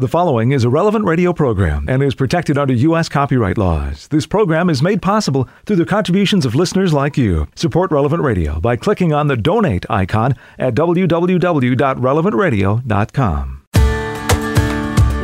The following is a relevant radio program and is protected under U.S. copyright laws. This program is made possible through the contributions of listeners like you. Support Relevant Radio by clicking on the donate icon at www.relevantradio.com.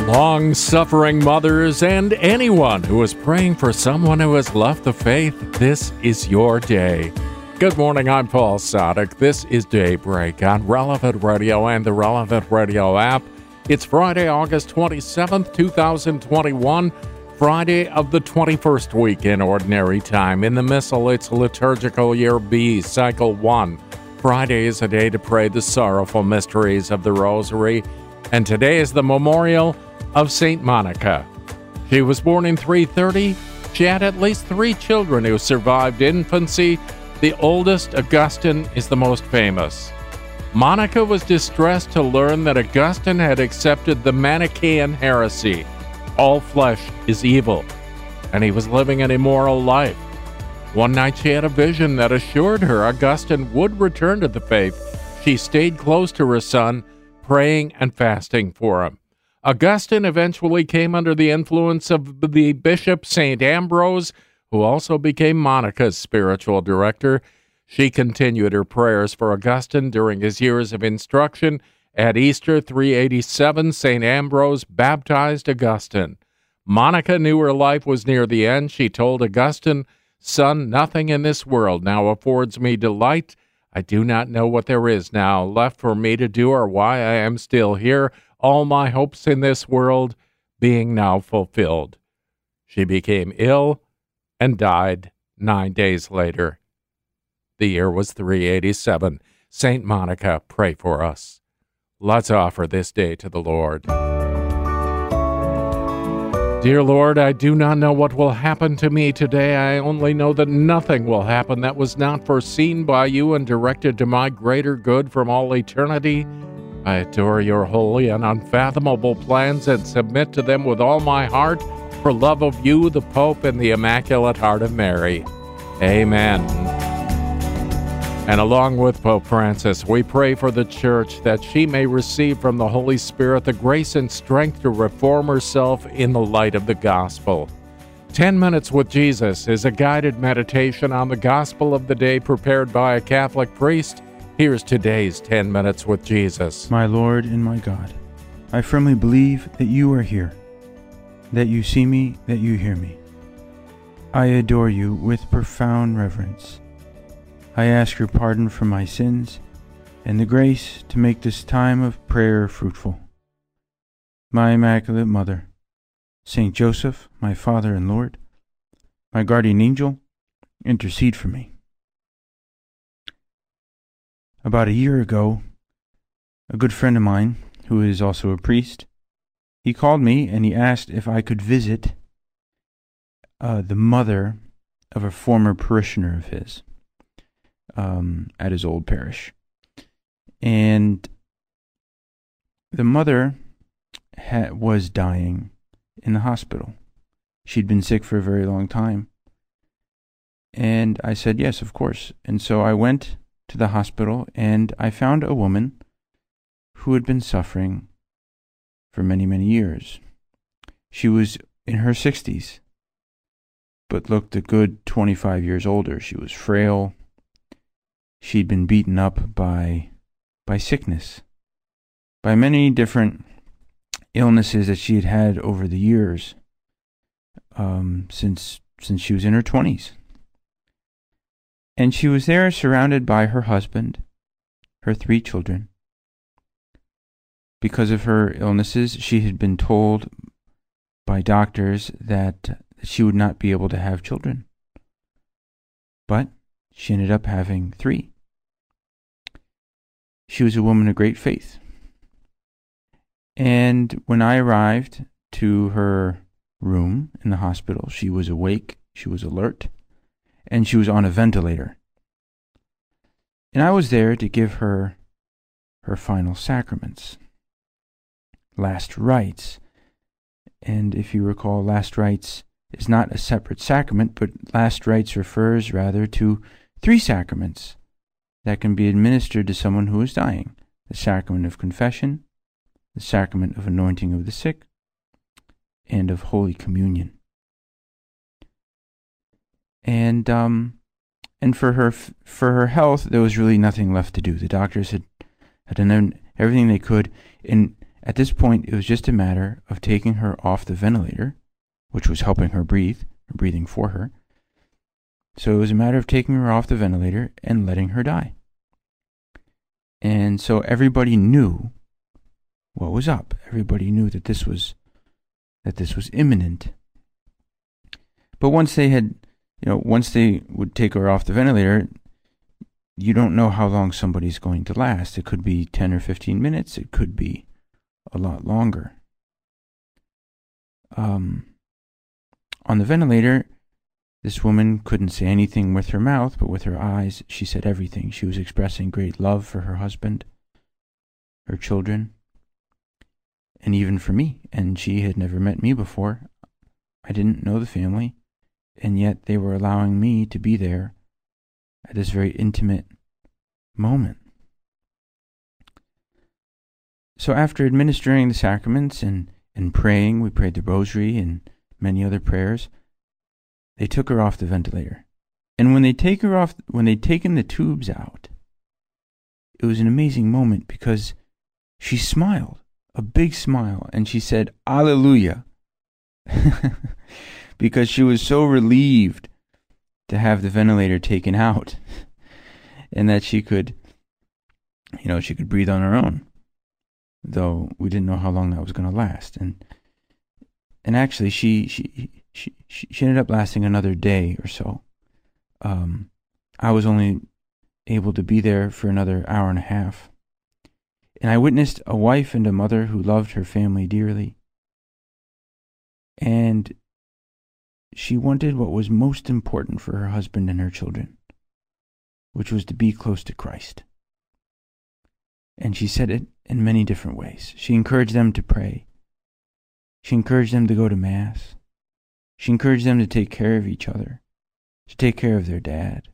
Long suffering mothers and anyone who is praying for someone who has left the faith, this is your day. Good morning, I'm Paul Sadek. This is Daybreak on Relevant Radio and the Relevant Radio app. It's Friday, August 27th, 2021, Friday of the 21st week in Ordinary Time. In the Missal, it's Liturgical Year B, Cycle 1. Friday is a day to pray the sorrowful mysteries of the Rosary, and today is the memorial of St. Monica. She was born in 330. She had at least three children who survived infancy. The oldest, Augustine, is the most famous. Monica was distressed to learn that Augustine had accepted the Manichaean heresy all flesh is evil, and he was living an immoral life. One night she had a vision that assured her Augustine would return to the faith. She stayed close to her son, praying and fasting for him. Augustine eventually came under the influence of the bishop St. Ambrose, who also became Monica's spiritual director. She continued her prayers for Augustine during his years of instruction. At Easter 387, St. Ambrose baptized Augustine. Monica knew her life was near the end. She told Augustine, Son, nothing in this world now affords me delight. I do not know what there is now left for me to do or why I am still here, all my hopes in this world being now fulfilled. She became ill and died nine days later. The year was 387. Saint Monica, pray for us. Let's offer this day to the Lord. Dear Lord, I do not know what will happen to me today. I only know that nothing will happen that was not foreseen by you and directed to my greater good from all eternity. I adore your holy and unfathomable plans and submit to them with all my heart for love of you, the Pope, and the Immaculate Heart of Mary. Amen. And along with Pope Francis, we pray for the Church that she may receive from the Holy Spirit the grace and strength to reform herself in the light of the gospel. 10 Minutes with Jesus is a guided meditation on the gospel of the day prepared by a Catholic priest. Here's today's 10 Minutes with Jesus. My Lord and my God, I firmly believe that you are here, that you see me, that you hear me. I adore you with profound reverence. I ask your pardon for my sins and the grace to make this time of prayer fruitful. My Immaculate Mother, Saint Joseph, my Father and Lord, my guardian angel, intercede for me. About a year ago, a good friend of mine, who is also a priest, he called me and he asked if I could visit uh, the mother of a former parishioner of his um, at his old parish. And the mother ha- was dying in the hospital. She'd been sick for a very long time. And I said, Yes, of course. And so I went to the hospital and I found a woman who had been suffering for many, many years. She was in her 60s, but looked a good 25 years older. She was frail, she'd been beaten up by by sickness, by many different illnesses that she had had over the years um, since since she was in her twenties. And she was there surrounded by her husband, her three children. Because of her illnesses, she had been told by doctors that she would not be able to have children. But she ended up having three. She was a woman of great faith. And when I arrived to her room in the hospital, she was awake, she was alert, and she was on a ventilator. And I was there to give her her final sacraments, last rites. And if you recall, last rites is not a separate sacrament, but last rites refers rather to three sacraments that can be administered to someone who is dying the sacrament of confession, the sacrament of anointing of the sick, and of Holy Communion. And um, and for her for her health, there was really nothing left to do. The doctors had had done everything they could, and at this point, it was just a matter of taking her off the ventilator, which was helping her breathe, breathing for her. So it was a matter of taking her off the ventilator and letting her die. And so everybody knew what was up. Everybody knew that this was that this was imminent. But once they had, you know, once they would take her off the ventilator, you don't know how long somebody's going to last. It could be 10 or 15 minutes, it could be a lot longer. Um, on the ventilator, this woman couldn't say anything with her mouth, but with her eyes, she said everything. She was expressing great love for her husband, her children, and even for me. And she had never met me before. I didn't know the family, and yet they were allowing me to be there at this very intimate moment. So after administering the sacraments and, and praying, we prayed the rosary and many other prayers, they took her off the ventilator. And when they take her off when they'd taken the tubes out, it was an amazing moment because she smiled a big smile and she said, Alleluia. because she was so relieved to have the ventilator taken out and that she could, you know, she could breathe on her own. Though we didn't know how long that was going to last. And, and actually, she, she, she, she ended up lasting another day or so. Um, I was only able to be there for another hour and a half and I witnessed a wife and a mother who loved her family dearly. And she wanted what was most important for her husband and her children, which was to be close to Christ. And she said it in many different ways. She encouraged them to pray. She encouraged them to go to Mass. She encouraged them to take care of each other, to take care of their dad.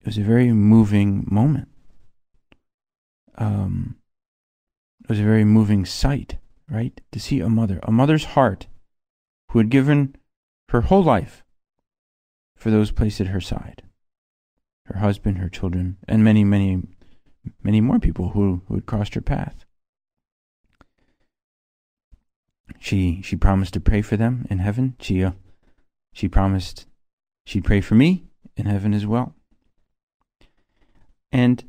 It was a very moving moment um, it was a very moving sight, right? To see a mother, a mother's heart, who had given her whole life for those placed at her side her husband, her children, and many, many, many more people who, who had crossed her path. She she promised to pray for them in heaven. She uh, she promised she'd pray for me in heaven as well. And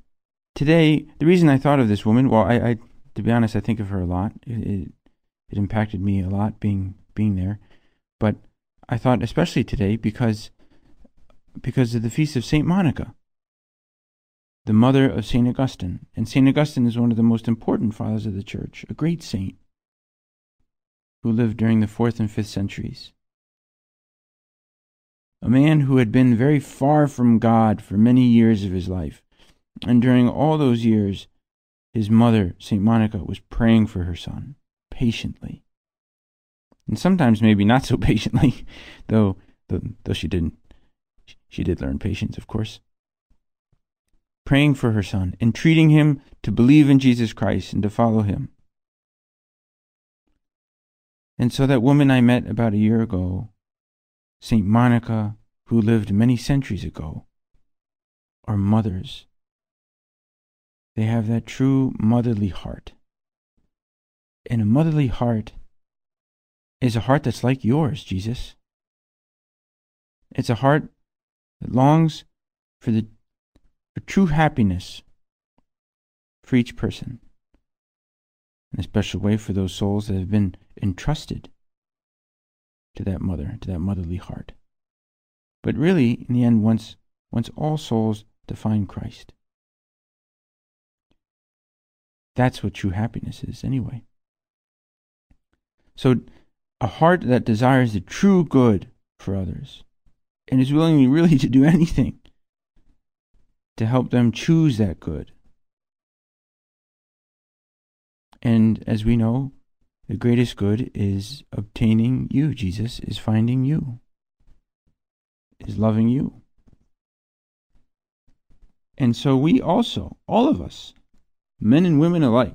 today, the reason I thought of this woman, well, I, I to be honest, I think of her a lot. It, it, it impacted me a lot being being there, but I thought especially today because because of the feast of Saint Monica, the mother of Saint Augustine, and Saint Augustine is one of the most important fathers of the Church, a great saint who lived during the fourth and fifth centuries. A man who had been very far from God for many years of his life, and during all those years, his mother, St. Monica, was praying for her son patiently. And sometimes maybe not so patiently, though, though, though she didn't. She did learn patience, of course. Praying for her son, entreating him to believe in Jesus Christ and to follow him. And so that woman I met about a year ago, St. Monica, who lived many centuries ago, are mothers they have that true motherly heart. And a motherly heart is a heart that's like yours, Jesus. It's a heart that longs for the for true happiness for each person. In a special way for those souls that have been entrusted to that mother, to that motherly heart. But really, in the end, once once all souls to find Christ. That's what true happiness is, anyway. So, a heart that desires the true good for others and is willing really to do anything to help them choose that good. And as we know, the greatest good is obtaining you, Jesus, is finding you, is loving you. And so we also, all of us, men and women alike,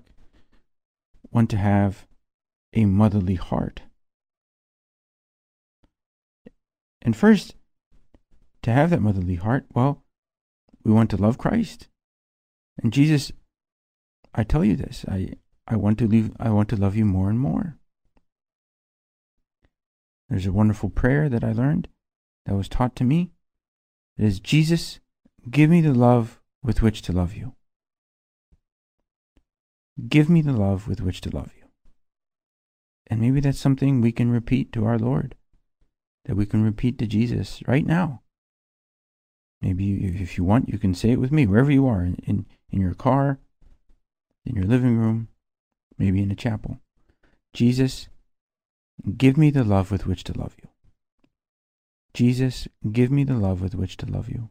want to have a motherly heart. And first, to have that motherly heart, well, we want to love Christ. And Jesus, I tell you this, I, I want to leave I want to love you more and more. There's a wonderful prayer that I learned that was taught to me. It is Jesus, give me the love with which to love you. Give me the love with which to love you. And maybe that's something we can repeat to our Lord, that we can repeat to Jesus right now. Maybe if you want, you can say it with me wherever you are in, in, in your car, in your living room, maybe in a chapel. Jesus, give me the love with which to love you. Jesus, give me the love with which to love you.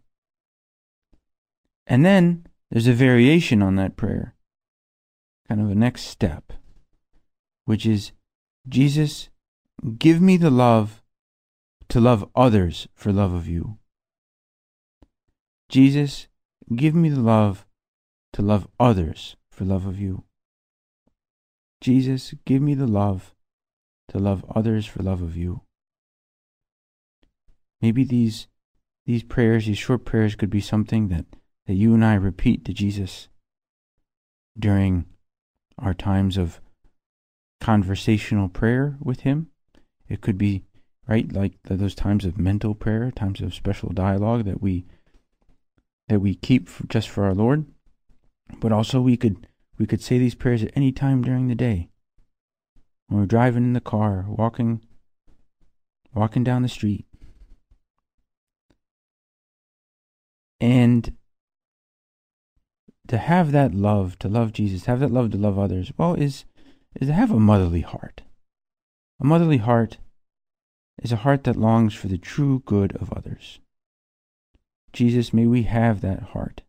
And then there's a variation on that prayer, kind of a next step, which is Jesus, give me the love to love others for love of you. Jesus, give me the love to love others for love of you. Jesus, give me the love to love others for love of you. Maybe these these prayers, these short prayers could be something that, that you and I repeat to Jesus during our times of conversational prayer with him. It could be right like those times of mental prayer, times of special dialogue that we that we keep for, just for our Lord. But also we could we could say these prayers at any time during the day. When we're driving in the car, walking walking down the street. And to have that love, to love Jesus, have that love to love others, well, is is to have a motherly heart. A motherly heart is a heart that longs for the true good of others. Jesus, may we have that heart,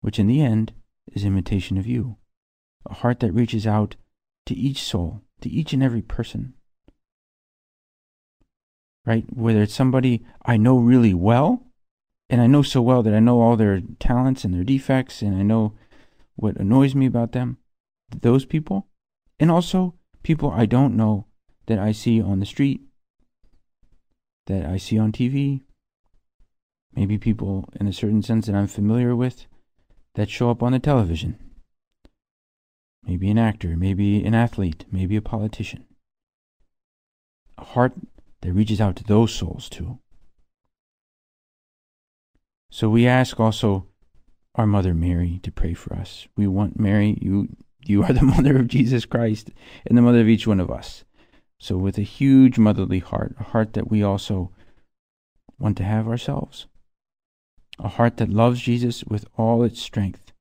which in the end is imitation of you, a heart that reaches out to each soul, to each and every person. Right? Whether it's somebody I know really well, and I know so well that I know all their talents and their defects, and I know what annoys me about them, those people, and also people I don't know that I see on the street, that I see on TV, maybe people in a certain sense that I'm familiar with that show up on the television. Maybe an actor, maybe an athlete, maybe a politician. A heart that reaches out to those souls too. So we ask also our Mother Mary to pray for us. We want Mary, you you are the mother of Jesus Christ and the mother of each one of us. So with a huge motherly heart, a heart that we also want to have ourselves a heart that loves Jesus with all its strength,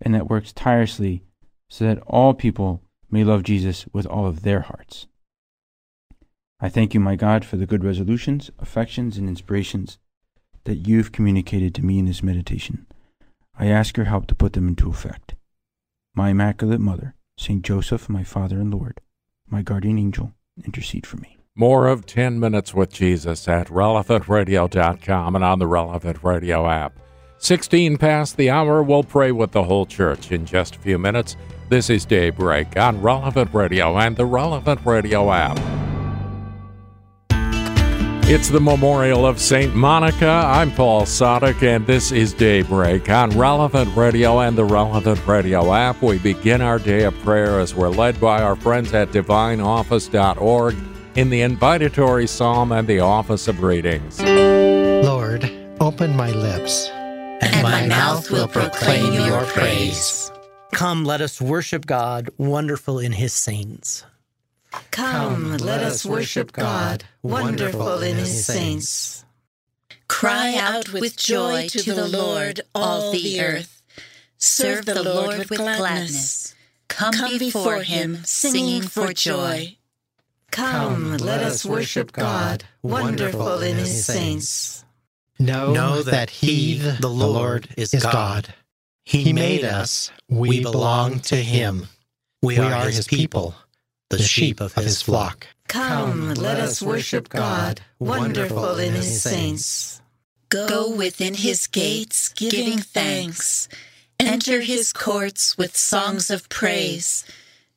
and that works tirelessly so that all people may love Jesus with all of their hearts. I thank you, my God, for the good resolutions, affections, and inspirations that you've communicated to me in this meditation. I ask your help to put them into effect. My Immaculate Mother, Saint Joseph, my Father and Lord, my guardian angel, intercede for me. More of 10 Minutes with Jesus at relevantradio.com and on the Relevant Radio app. 16 past the hour, we'll pray with the whole church in just a few minutes. This is Daybreak on Relevant Radio and the Relevant Radio app. It's the memorial of St. Monica. I'm Paul Sadek, and this is Daybreak on Relevant Radio and the Relevant Radio app. We begin our day of prayer as we're led by our friends at divineoffice.org in the invitatory psalm and the office of readings. Lord, open my lips, and my mouth will proclaim your praise. Come, let us worship God, wonderful in his saints. Come, let us worship God, wonderful in his saints. Cry out with joy to the Lord, all the earth. Serve the Lord with gladness. Come before him, singing for joy. Come, let us worship God, wonderful in his saints. Know, know that He, the Lord, is God. He made us, we belong to Him. We are His people, the sheep of His flock. Come, let us worship God, wonderful in his saints. Go within his gates, giving thanks, Enter his courts with songs of praise.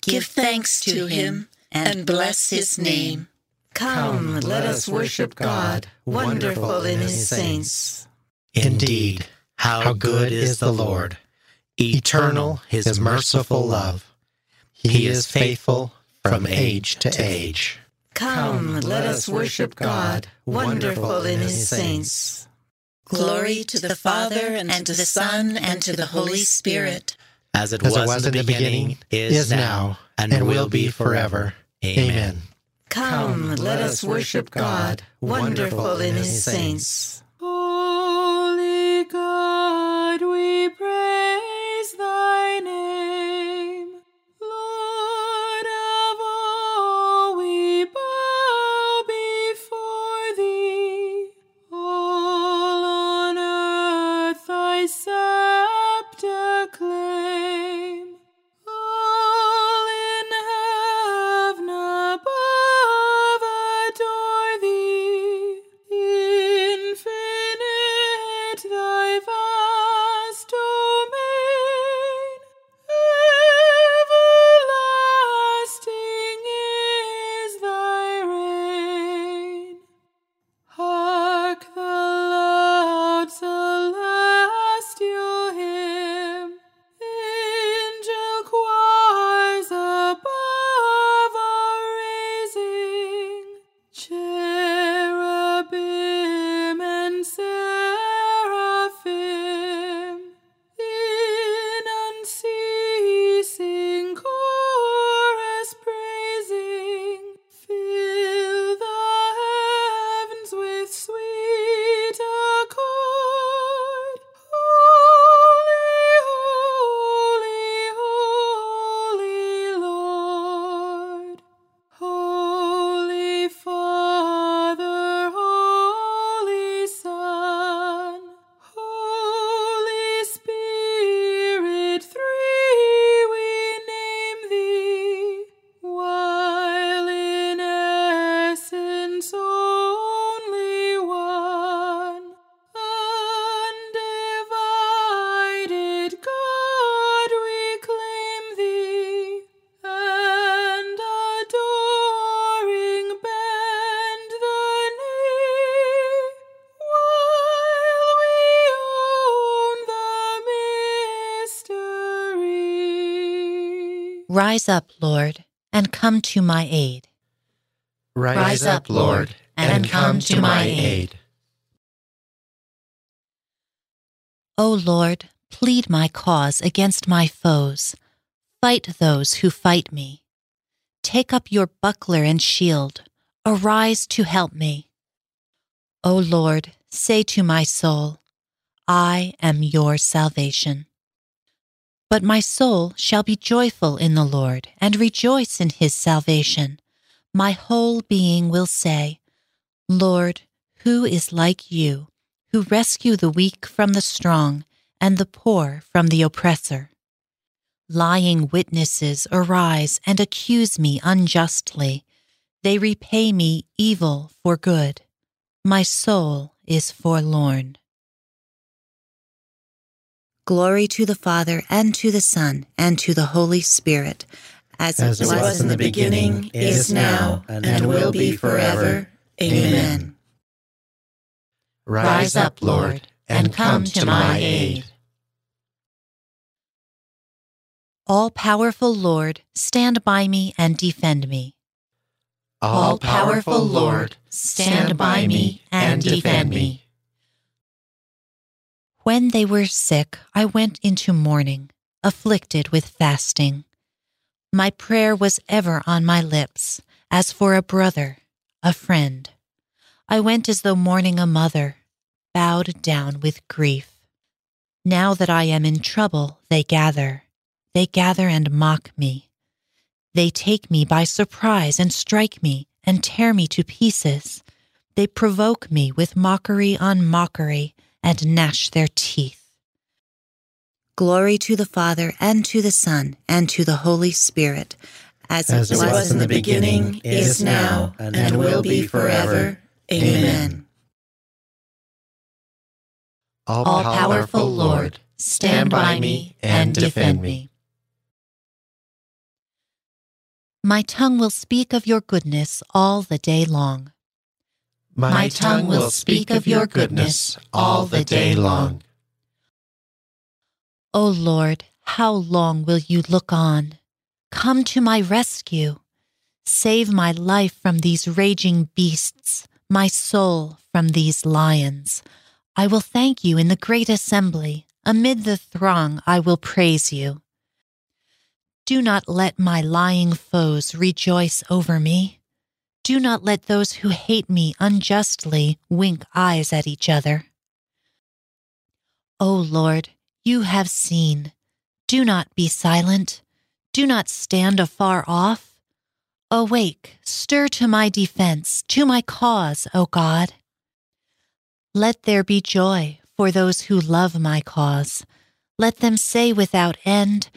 Give thanks to him and bless his name. Come, let us worship God, wonderful in his saints. Indeed, how good is the Lord! Eternal his merciful love. He is faithful from age to age. Come, let us worship God, wonderful in his saints. Glory to the Father, and to the Son, and to the Holy Spirit. As it, was, in the beginning, is now, and will be forever. Amen. Come, let us worship God, wonderful in his saints. Rise up, Lord, and come to my aid. Rise up, Lord, and come to my aid. O Lord, plead my cause against my foes. Fight those who fight me. Take up your buckler and shield. Arise to help me. O Lord, say to my soul, I am your salvation. But my soul shall be joyful in the Lord and rejoice in his salvation. My whole being will say, Lord, who is like you, who rescue the weak from the strong and the poor from the oppressor? Lying witnesses arise and accuse me unjustly. They repay me evil for good. My soul is forlorn. Glory to the Father, and to the Son, and to the Holy Spirit, as, As it was in the beginning, is now, and will be forever. Amen. Rise up, Lord, and come to my aid. All powerful Lord, stand by me and defend me. All powerful Lord, stand by me and defend me. When they were sick, I went into mourning, afflicted with fasting. My prayer was ever on my lips, as for a brother, a friend. I went as though mourning a mother, bowed down with grief. Now that I am in trouble, they gather. They gather and mock me. They take me by surprise and strike me and tear me to pieces. They provoke me with mockery on mockery and gnash their teeth. Glory to the Father, and to the Son, and to the Holy Spirit, as, As it was in the beginning, is now, and will be forever. Amen. All powerful Lord, stand by me and defend me. My tongue will speak of your goodness all the day long. My tongue will speak of your goodness all the day long. O oh Lord, how long will you look on? Come to my rescue. Save my life from these raging beasts, my soul from these lions. I will thank you in the great assembly. Amid the throng, I will praise you. Do not let my lying foes rejoice over me. Do not let those who hate me unjustly wink eyes at each other. O Lord, you have seen. Do not be silent. Do not stand afar off. Awake, stir to my defense, to my cause, O God. Let there be joy for those who love my cause. Let them say without end,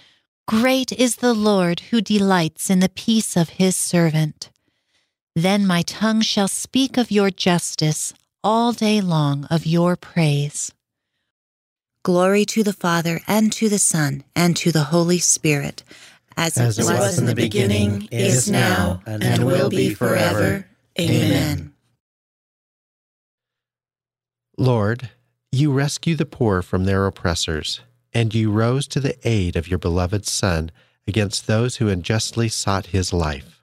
Great is the Lord who delights in the peace of his servant. Then my tongue shall speak of your justice all day long of your praise. Glory to the Father, and to the Son, and to the Holy Spirit, as, As it was, in the beginning, is now, and will be forever. Amen. Lord, you rescue the poor from their oppressors, and you rose to the aid of your beloved Son against those who unjustly sought his life.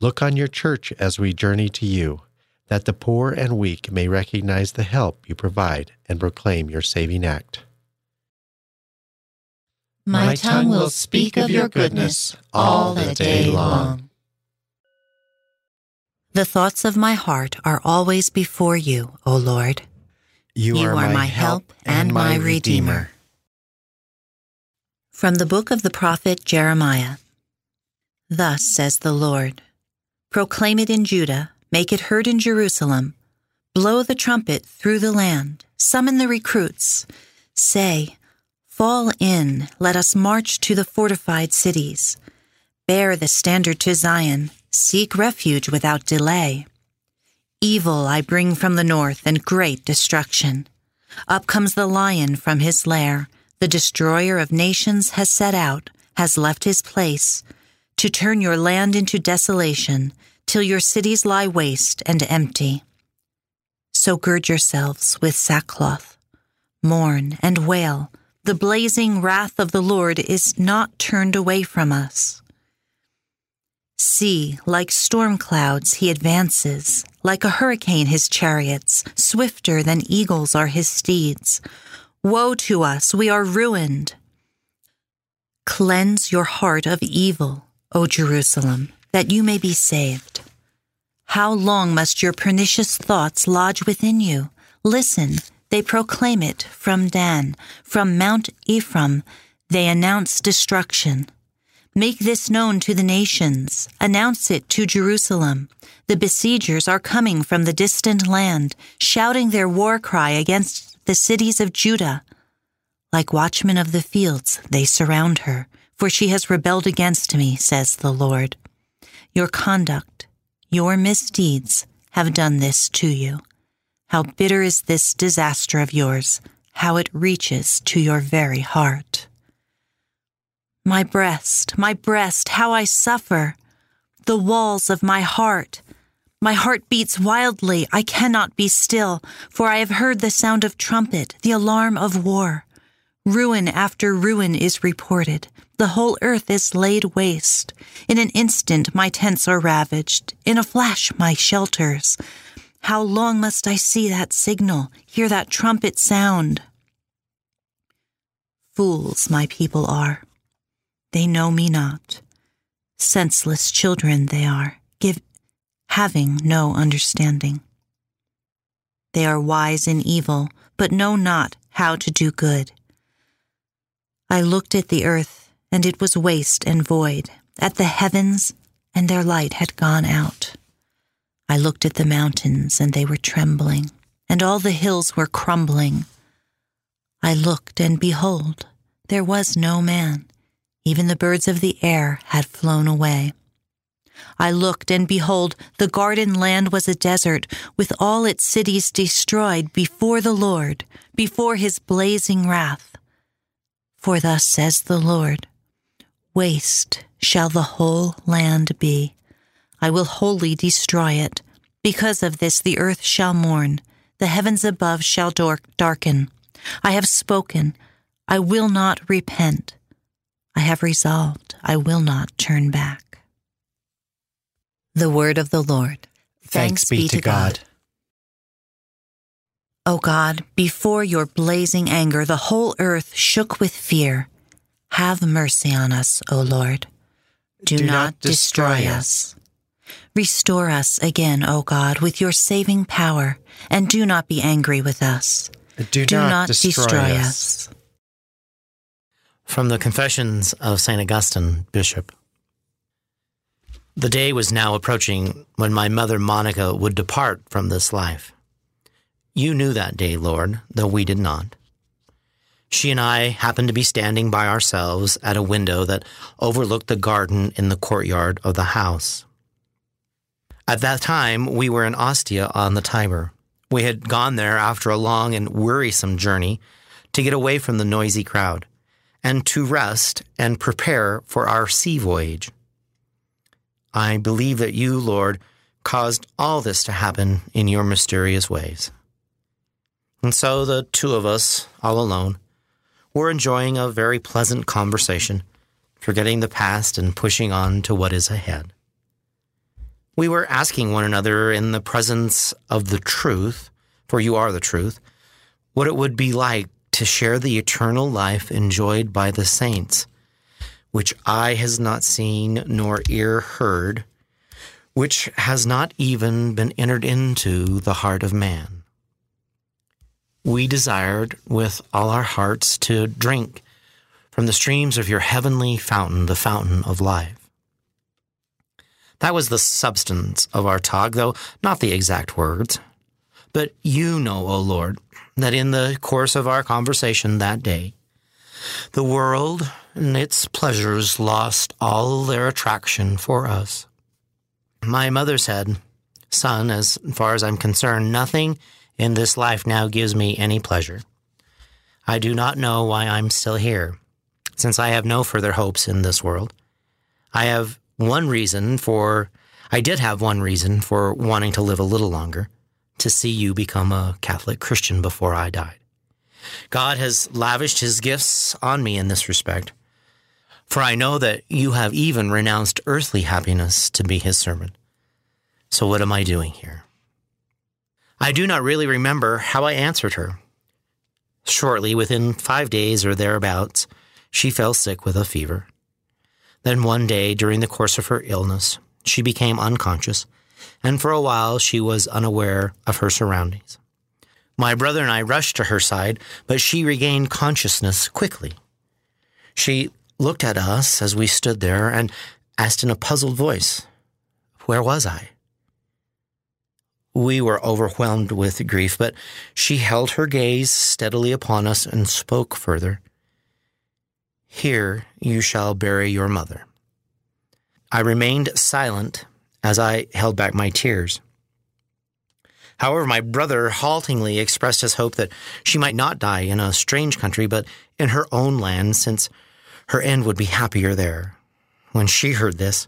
Look on your church as we journey to you, that the poor and weak may recognize the help you provide and proclaim your saving act. My tongue will speak of your goodness all the day long. The thoughts of my heart are always before you, O Lord. You, You are my help and my Redeemer. From the book of the prophet Jeremiah Thus says the Lord Proclaim it in Judah, make it heard in Jerusalem. Blow the trumpet through the land, summon the recruits. Say, Fall in, let us march to the fortified cities. Bear the standard to Zion, seek refuge without delay. Evil I bring from the north and great destruction. Up comes the lion from his lair. The destroyer of nations has set out, has left his place, to turn your land into desolation, till your cities lie waste and empty. So gird yourselves with sackcloth, mourn and wail. The blazing wrath of the Lord is not turned away from us. See, like storm clouds, he advances. Like a hurricane, his chariots. Swifter than eagles are his steeds. Woe to us, we are ruined. Cleanse your heart of evil, O Jerusalem, that you may be saved. How long must your pernicious thoughts lodge within you? Listen, they proclaim it from Dan, from Mount Ephraim, they announce destruction. Make this known to the nations. Announce it to Jerusalem. The besiegers are coming from the distant land, shouting their war cry against the cities of Judah. Like watchmen of the fields, they surround her, for she has rebelled against me, says the Lord. Your conduct, your misdeeds have done this to you. How bitter is this disaster of yours, how it reaches to your very heart. My breast, my breast, how I suffer. The walls of my heart. My heart beats wildly. I cannot be still, for I have heard the sound of trumpet, the alarm of war. Ruin after ruin is reported. The whole earth is laid waste. In an instant, my tents are ravaged. In a flash, my shelters. How long must I see that signal, hear that trumpet sound? Fools, my people are. They know me not. Senseless children they are, give, having no understanding. They are wise in evil, but know not how to do good. I looked at the earth, and it was waste and void, at the heavens, and their light had gone out. I looked at the mountains, and they were trembling, and all the hills were crumbling. I looked, and behold, there was no man. Even the birds of the air had flown away. I looked, and behold, the garden land was a desert, with all its cities destroyed before the Lord, before his blazing wrath. For thus says the Lord Waste shall the whole land be. I will wholly destroy it. Because of this, the earth shall mourn, the heavens above shall darken. I have spoken, I will not repent. I have resolved, I will not turn back. The word of the Lord. Thanks, be, to God. O God, before your blazing anger, the whole earth shook with fear. Have mercy on us, O Lord. Do, Do not, not destroy destroy us. Restore us again, O God, with your saving power, and do not be angry with us. Do, Do not destroy us. From the Confessions of St. Augustine, Bishop. The day was now approaching when my mother Monica would depart from this life. You knew that day, Lord, though we did not. She and I happened to be standing by ourselves at a window that overlooked the garden in the courtyard of the house. At that time, we were in Ostia on the Tiber. We had gone there after a long and wearisome journey to get away from the noisy crowd and to rest and prepare for our sea voyage. I believe that you, Lord, caused all this to happen in your mysterious ways. And so the two of us, all alone, were enjoying a very pleasant conversation, forgetting the past and pushing on to what is ahead. We were asking one another in the presence of the truth, for you are the truth, what it would be like to share the eternal life enjoyed by the saints, which eye has not seen nor ear heard, which has not even been entered into the heart of man. We desired with all our hearts to drink from the streams of your heavenly fountain, the fountain of life. That was the substance of our talk, though not the exact words. But you know, O Lord, that in the course of our conversation that day, the world and its pleasures lost all their attraction for us. My mother said, Son, as far as I'm concerned, nothing in this life now gives me any pleasure. I do not know why I'm still here, since I have no further hopes in this world. I have one reason for, I did have one reason for wanting to live a little longer to see you become a Catholic Christian before I died. God has lavished his gifts on me in this respect, for I know that you have even renounced earthly happiness to be his servant. So what am I doing here? I do not really remember how I answered her. Shortly, within five days or thereabouts, she fell sick with a fever. Then one day, during the course of her illness, she became unconscious, and for a while she was unaware of her surroundings. My brother and I rushed to her side, but she regained consciousness quickly. She looked at us as we stood there and asked in a puzzled voice, Where was I? We were overwhelmed with grief, but she held her gaze steadily upon us and spoke further. Here you shall bury your mother. I remained silent as I held back my tears. However, my brother haltingly expressed his hope that she might not die in a strange country, but in her own land, since her end would be happier there. When she heard this,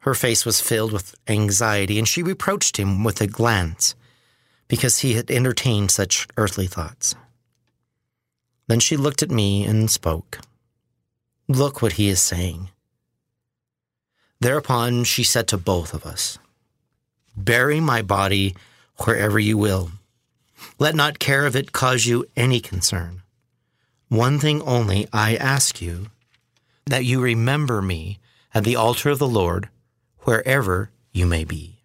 her face was filled with anxiety, and she reproached him with a glance because he had entertained such earthly thoughts. Then she looked at me and spoke. Look what he is saying. Thereupon she said to both of us, Bury my body wherever you will. Let not care of it cause you any concern. One thing only I ask you, that you remember me at the altar of the Lord, wherever you may be.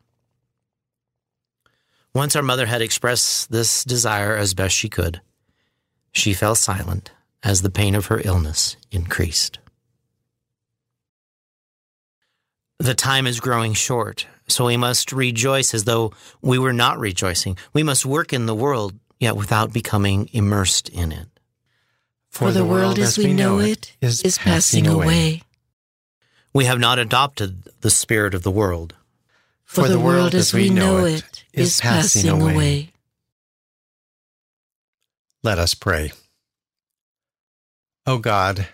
Once our mother had expressed this desire as best she could, she fell silent as the pain of her illness increased. The time is growing short, so we must rejoice as though we were not rejoicing. We must work in the world, yet without becoming immersed in it. For the world as we know it is passing away. We have not adopted the spirit of the world. For the world as we know it is passing away. Let us pray. O God,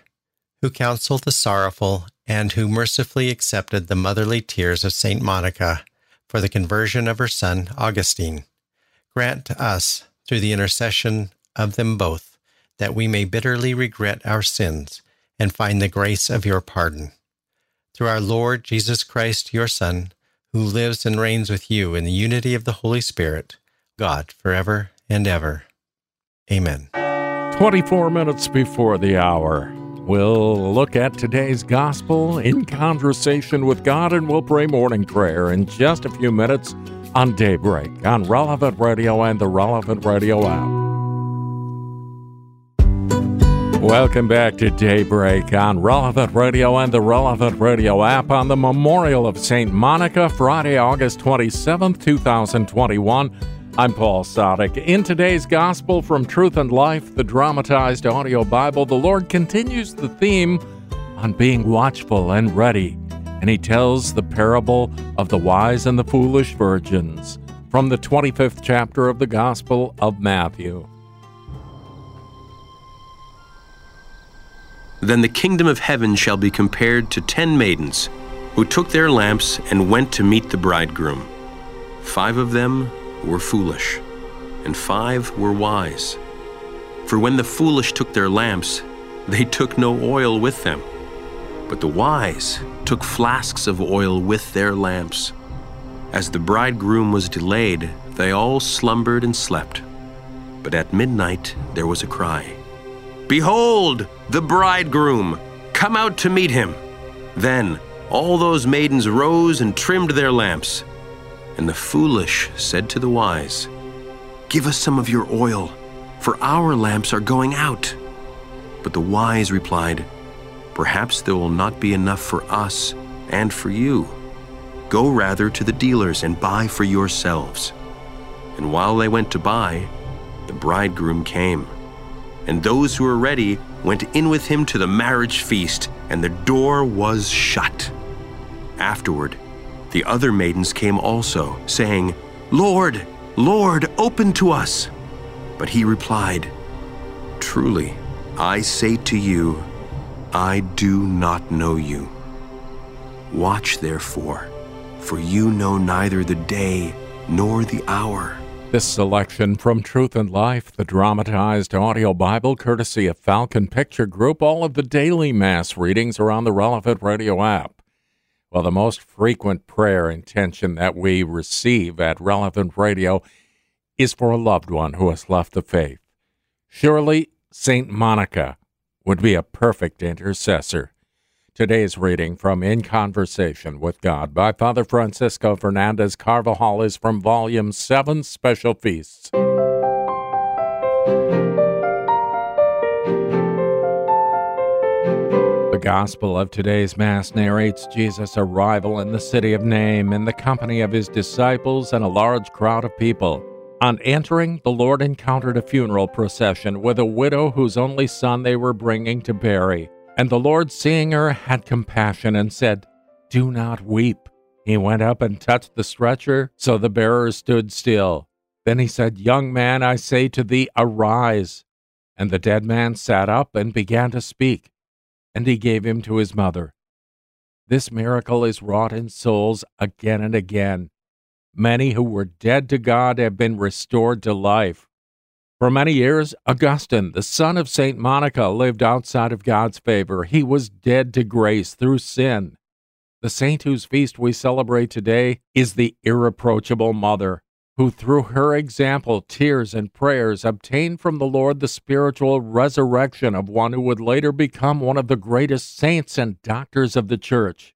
who counseled the sorrowful and who mercifully accepted the motherly tears of Saint Monica for the conversion of her son Augustine, grant to us, through the intercession of them both, that we may bitterly regret our sins and find the grace of your pardon. Through our Lord Jesus Christ, your Son, who lives and reigns with you in the unity of the Holy Spirit, God, forever and ever. Amen. 24 minutes before the hour. We'll look at today's gospel in conversation with God and we'll pray morning prayer in just a few minutes on Daybreak on Relevant Radio and the Relevant Radio app. Welcome back to Daybreak on Relevant Radio and the Relevant Radio app on the Memorial of St. Monica, Friday, August 27th, 2021. I'm Paul Sadek. In today's Gospel from Truth and Life, the dramatized audio Bible, the Lord continues the theme on being watchful and ready, and he tells the parable of the wise and the foolish virgins from the 25th chapter of the Gospel of Matthew. Then the kingdom of heaven shall be compared to ten maidens who took their lamps and went to meet the bridegroom. Five of them were foolish, and five were wise. For when the foolish took their lamps, they took no oil with them. But the wise took flasks of oil with their lamps. As the bridegroom was delayed, they all slumbered and slept. But at midnight there was a cry Behold, the bridegroom! Come out to meet him! Then all those maidens rose and trimmed their lamps. And the foolish said to the wise, Give us some of your oil, for our lamps are going out. But the wise replied, Perhaps there will not be enough for us and for you. Go rather to the dealers and buy for yourselves. And while they went to buy, the bridegroom came. And those who were ready went in with him to the marriage feast, and the door was shut. Afterward, the other maidens came also, saying, Lord, Lord, open to us. But he replied, Truly, I say to you, I do not know you. Watch therefore, for you know neither the day nor the hour. This selection from Truth and Life, the dramatized audio Bible, courtesy of Falcon Picture Group. All of the daily Mass readings are on the relevant radio app. Well, the most frequent prayer intention that we receive at Relevant Radio is for a loved one who has left the faith. Surely, St. Monica would be a perfect intercessor. Today's reading from In Conversation with God by Father Francisco Fernandez Carvajal is from Volume 7 Special Feasts. The Gospel of today's Mass narrates Jesus' arrival in the city of Nain in the company of his disciples and a large crowd of people. On entering, the Lord encountered a funeral procession with a widow whose only son they were bringing to bury. And the Lord, seeing her, had compassion and said, Do not weep. He went up and touched the stretcher, so the bearers stood still. Then he said, Young man, I say to thee, arise. And the dead man sat up and began to speak, and he gave him to his mother. This miracle is wrought in souls again and again. Many who were dead to God have been restored to life. For many years, Augustine, the son of St. Monica, lived outside of God's favor. He was dead to grace through sin. The saint whose feast we celebrate today is the irreproachable Mother, who through her example, tears, and prayers obtained from the Lord the spiritual resurrection of one who would later become one of the greatest saints and doctors of the Church.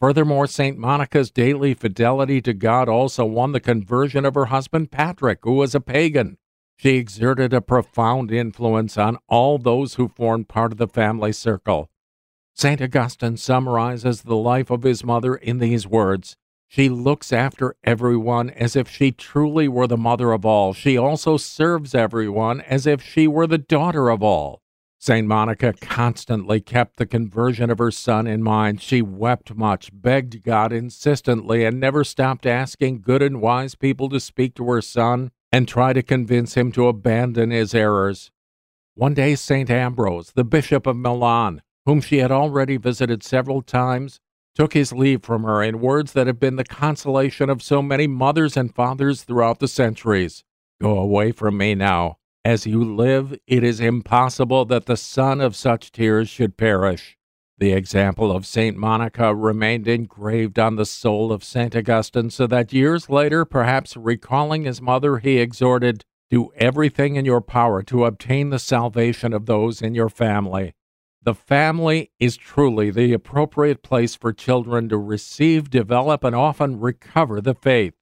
Furthermore, St. Monica's daily fidelity to God also won the conversion of her husband Patrick, who was a pagan. She exerted a profound influence on all those who formed part of the family circle. St. Augustine summarizes the life of his mother in these words She looks after everyone as if she truly were the mother of all. She also serves everyone as if she were the daughter of all. St. Monica constantly kept the conversion of her son in mind. She wept much, begged God insistently, and never stopped asking good and wise people to speak to her son and try to convince him to abandon his errors. One day, St. Ambrose, the Bishop of Milan, whom she had already visited several times, took his leave from her in words that have been the consolation of so many mothers and fathers throughout the centuries. Go away from me now. As you live, it is impossible that the son of such tears should perish. The example of St. Monica remained engraved on the soul of St. Augustine, so that years later, perhaps recalling his mother, he exhorted, Do everything in your power to obtain the salvation of those in your family. The family is truly the appropriate place for children to receive, develop, and often recover the faith.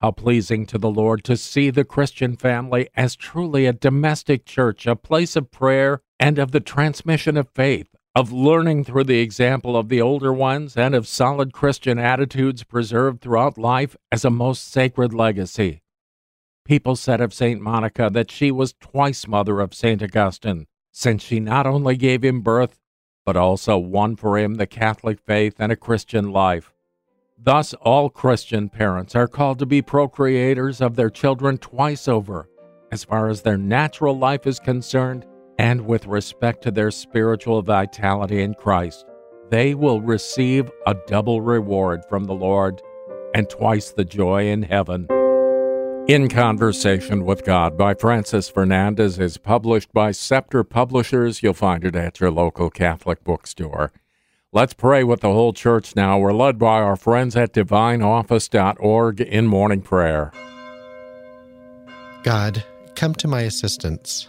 How pleasing to the Lord to see the Christian family as truly a domestic church, a place of prayer and of the transmission of faith, of learning through the example of the older ones, and of solid Christian attitudes preserved throughout life as a most sacred legacy. People said of St. Monica that she was twice mother of St. Augustine since she not only gave him birth, but also won for him the Catholic faith and a Christian life. Thus, all Christian parents are called to be procreators of their children twice over, as far as their natural life is concerned and with respect to their spiritual vitality in Christ. They will receive a double reward from the Lord and twice the joy in heaven. In Conversation with God by Francis Fernandez is published by Scepter Publishers. You'll find it at your local Catholic bookstore. Let's pray with the whole church now. We're led by our friends at divineoffice.org in morning prayer. God, come to my assistance.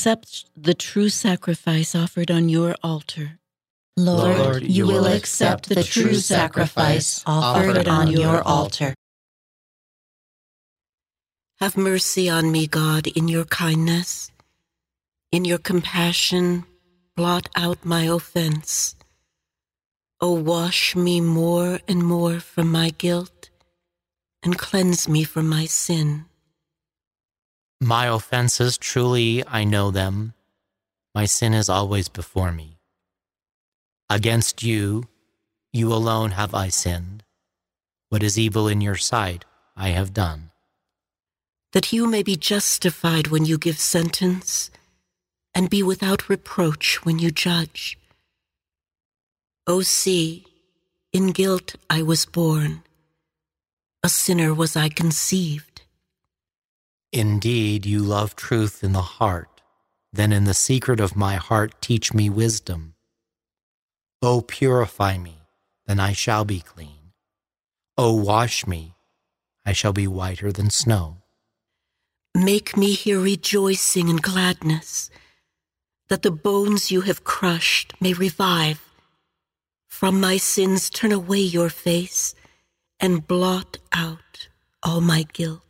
accept the true sacrifice offered on your altar. Lord, Lord, you will accept the true sacrifice offered on your altar. Have mercy on me, God, in your kindness. In your compassion, blot out my offense. O wash me more and more from my guilt, and cleanse me from my sin. My offenses, truly I know them. My sin is always before me. Against you, you alone have I sinned. What is evil in your sight, I have done. that you may be justified when you give sentence, and be without reproach when you judge. O see, in guilt I was born, a sinner was I conceived. Indeed, you love truth in the heart. Then in the secret of my heart, teach me wisdom. O purify me, then I shall be clean. O wash me, I shall be whiter than snow. Make me hear rejoicing and gladness, that the bones you have crushed may revive. From my sins turn away your face, and blot out all my guilt.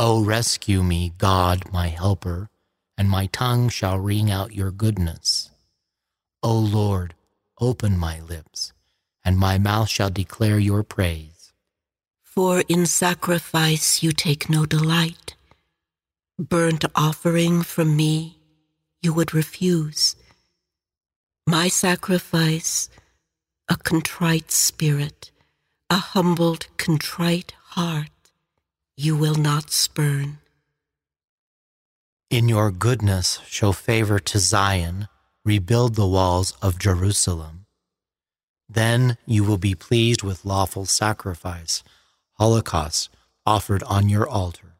O rescue me, God, my helper, and my tongue shall ring out your goodness. O Lord, open my lips, and my mouth shall declare your praise. For in sacrifice you take no delight. Burnt offering from me you would refuse. My sacrifice, a contrite spirit, a humbled, contrite heart, you will not spurn. In your goodness, show favor to Zion, rebuild the walls of Jerusalem. Then you will be pleased with lawful sacrifice, holocaust offered on your altar.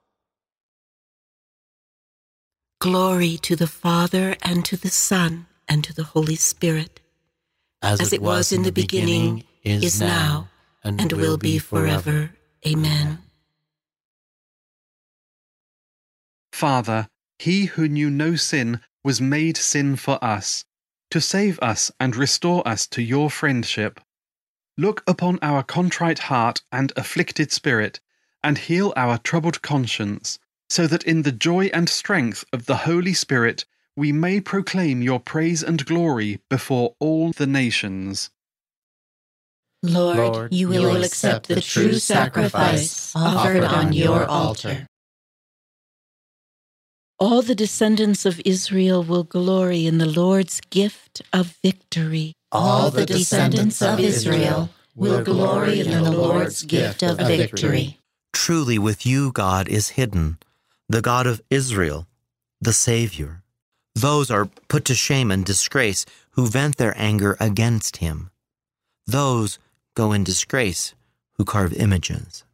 Glory to the Father, and to the Son, and to the Holy Spirit. As, it was in the beginning, is now, and will be forever. Amen. Father, he who knew no sin was made sin for us, to save us and restore us to your friendship. Look upon our contrite heart and afflicted spirit, and heal our troubled conscience, so that in the joy and strength of the Holy Spirit we may proclaim your praise and glory before all the nations. Lord, Lord, you will accept the true sacrifice offered on your altar. All the descendants of Israel will glory in the Lord's gift of victory. All the descendants of Israel will glory in the Lord's gift of victory. Truly, with you, God is hidden, the God of Israel, the Savior. Those are put to shame and disgrace who vent their anger against him. Those go in disgrace who carve images.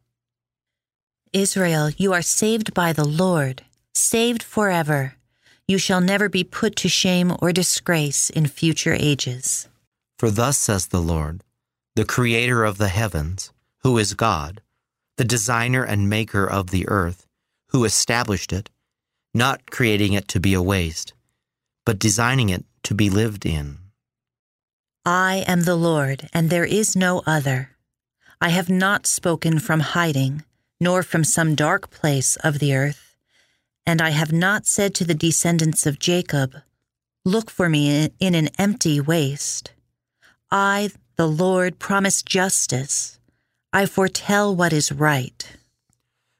Israel, you are saved by the Lord, saved forever. You shall never be put to shame or disgrace in future ages. For thus says the Lord, the Creator of the heavens, who is God, the designer and maker of the earth, who established it, not creating it to be a waste, but designing it to be lived in. I am the Lord, and there is no other. I have not spoken from hiding, nor from some dark place of the earth. And I have not said to the descendants of Jacob, Look for me in an empty waste. I, the Lord, promise justice. I foretell what is right.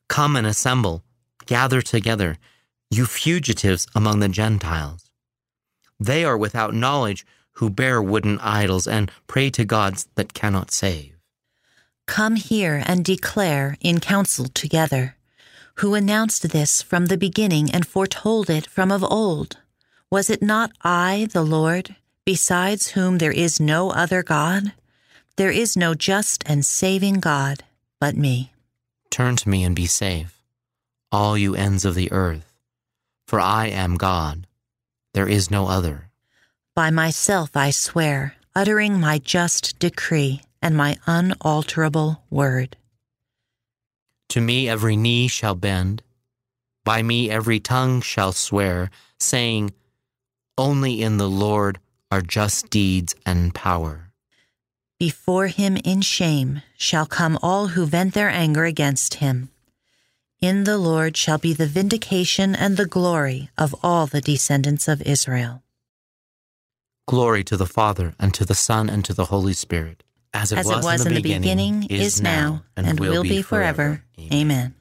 Come and assemble, gather together, you fugitives among the Gentiles. They are without knowledge who bear wooden idols and pray to gods that cannot save. Come here and declare in council together. Who announced this from the beginning and foretold it from of old? Was it not I, the Lord, besides whom there is no other God? There is no just and saving God but me. Turn to me and be safe, all you ends of the earth, for I am God. There is no other. By myself I swear, uttering my just decree and my unalterable word. To me every knee shall bend, by me every tongue shall swear, saying, Only in the Lord are just deeds and power. Before him in shame shall come all who vent their anger against him. In the Lord shall be the vindication and the glory of all the descendants of Israel. Glory to the Father, and to the Son, and to the Holy Spirit, as it, As was, it was in the beginning, is now, and will be forever. Amen.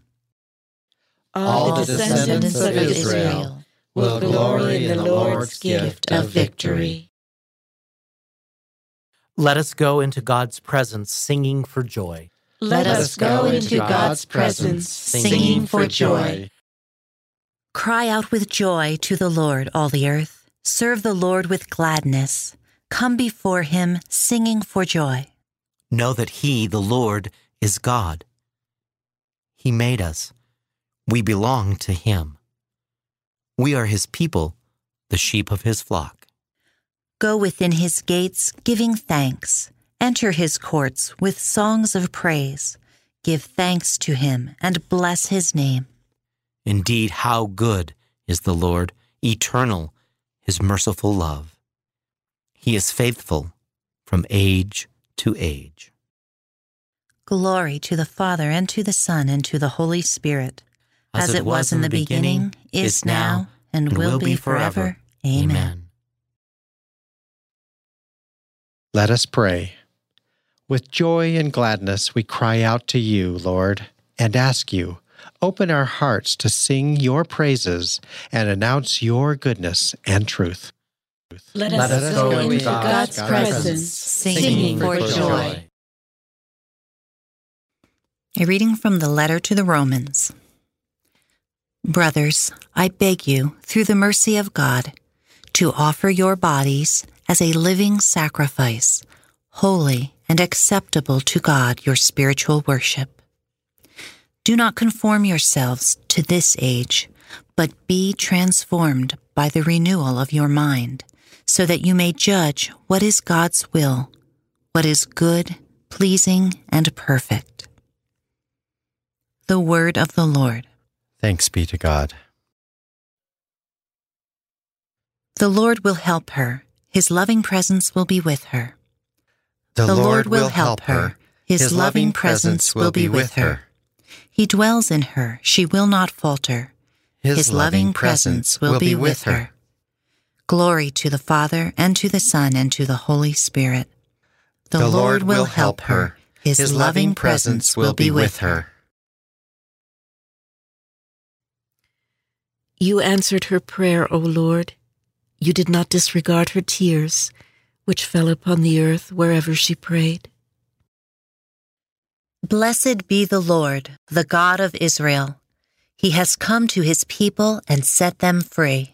All the descendants of Israel will glory in the Lord's gift of victory. Let us go into God's presence singing for joy. Let us go into God's presence singing for joy. Cry out with joy to the Lord, all the earth. Serve the Lord with gladness. Come before him singing for joy. Know that He, the Lord, is God. He made us. We belong to Him. We are His people, the sheep of His flock. Go within his gates giving thanks. Enter his courts with songs of praise. Give thanks to him and bless his name. Indeed, how good is the Lord, eternal, his merciful love. He is faithful from age to age. Glory to the Father, and to the Son, and to the Holy Spirit, as, it was in the beginning, is now, and will be forever. Amen. Let us pray. With joy and gladness, we cry out to you, Lord, and ask you, open our hearts to sing your praises and announce your goodness and truth. Let us, Let us go, go into into God's, God's presence, presence, singing for joy. A reading from the letter to the Romans. Brothers, I beg you, through the mercy of God, to offer your bodies as a living sacrifice, holy and acceptable to God, your spiritual worship. Do not conform yourselves to this age, but be transformed by the renewal of your mind, so that you may judge what is God's will, what is good, pleasing, and perfect. The word of the Lord. Thanks be to God. The Lord will help her. His loving presence will be with her. The, Lord, will help her. His loving presence will be with her. He dwells in her. She will not falter. His loving presence will be with her. Glory to the Father, and to the Son, and to the Holy Spirit. The, Lord will help her. His, loving presence will be with her. You answered her prayer, O Lord. You did not disregard her tears, which fell upon the earth wherever she prayed. Blessed be the Lord, the God of Israel. He has come to his people and set them free.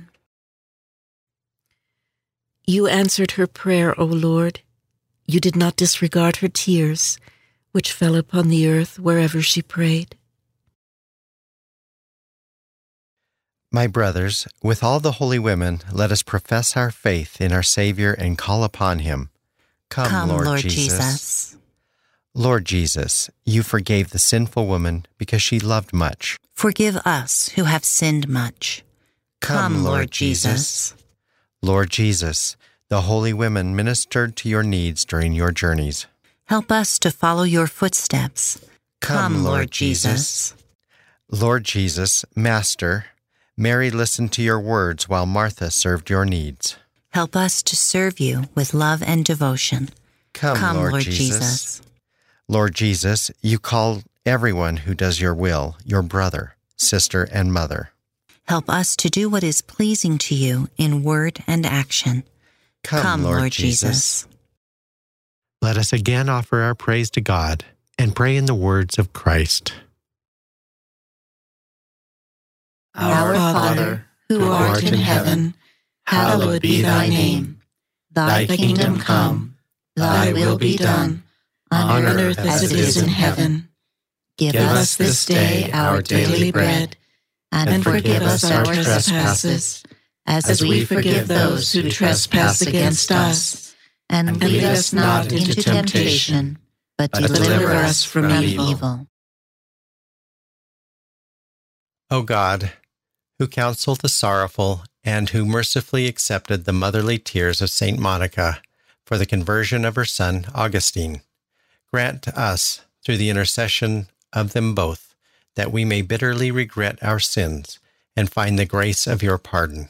You answered her prayer, O Lord. You did not disregard her tears, which fell upon the earth wherever she prayed. My brothers, with all the holy women, let us profess our faith in our Savior and call upon him. Come, Come, Lord, Lord Jesus. Jesus. Lord Jesus, you forgave the sinful woman because she loved much. Forgive us who have sinned much. Come, Lord Jesus. Lord Jesus, the holy women ministered to your needs during your journeys. Help us to follow your footsteps. Come, Lord Jesus. Lord Jesus, Master, Mary listened to your words while Martha served your needs. Help us to serve you with love and devotion. Come, Lord, Jesus. Lord Jesus, you call everyone who does your will your brother, sister, and mother. Help us to do what is pleasing to you in word and action. Come, Lord, Jesus. Let us again offer our praise to God and pray in the words of Christ. Our Father, who art in heaven, hallowed be thy name. Thy kingdom come, thy will be done, on earth as it is in heaven. Give us this day our daily bread, and forgive us our trespasses, as, we forgive those who trespass against us. And lead us not into temptation, but deliver us from evil. O God, who counseled the sorrowful and who mercifully accepted the motherly tears of Saint Monica for the conversion of her son Augustine, grant to us, through the intercession of them both, that we may bitterly regret our sins and find the grace of your pardon.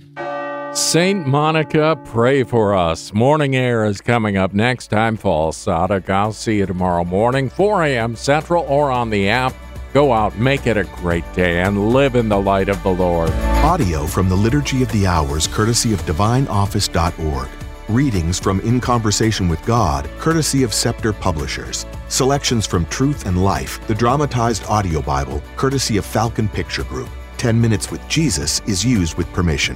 Saint Monica, pray for us. Morning Air is coming up next time. Paul Sadek. I'll see you tomorrow morning, 4 a.m. Central, or on the app. Go out, make it a great day, and live in the light of the Lord. Audio from the Liturgy of the Hours, courtesy of DivineOffice.org. Readings from In Conversation with God, courtesy of Scepter Publishers. Selections from Truth and Life, the dramatized audio Bible, courtesy of Falcon Picture Group. 10 Minutes with Jesus is used with permission.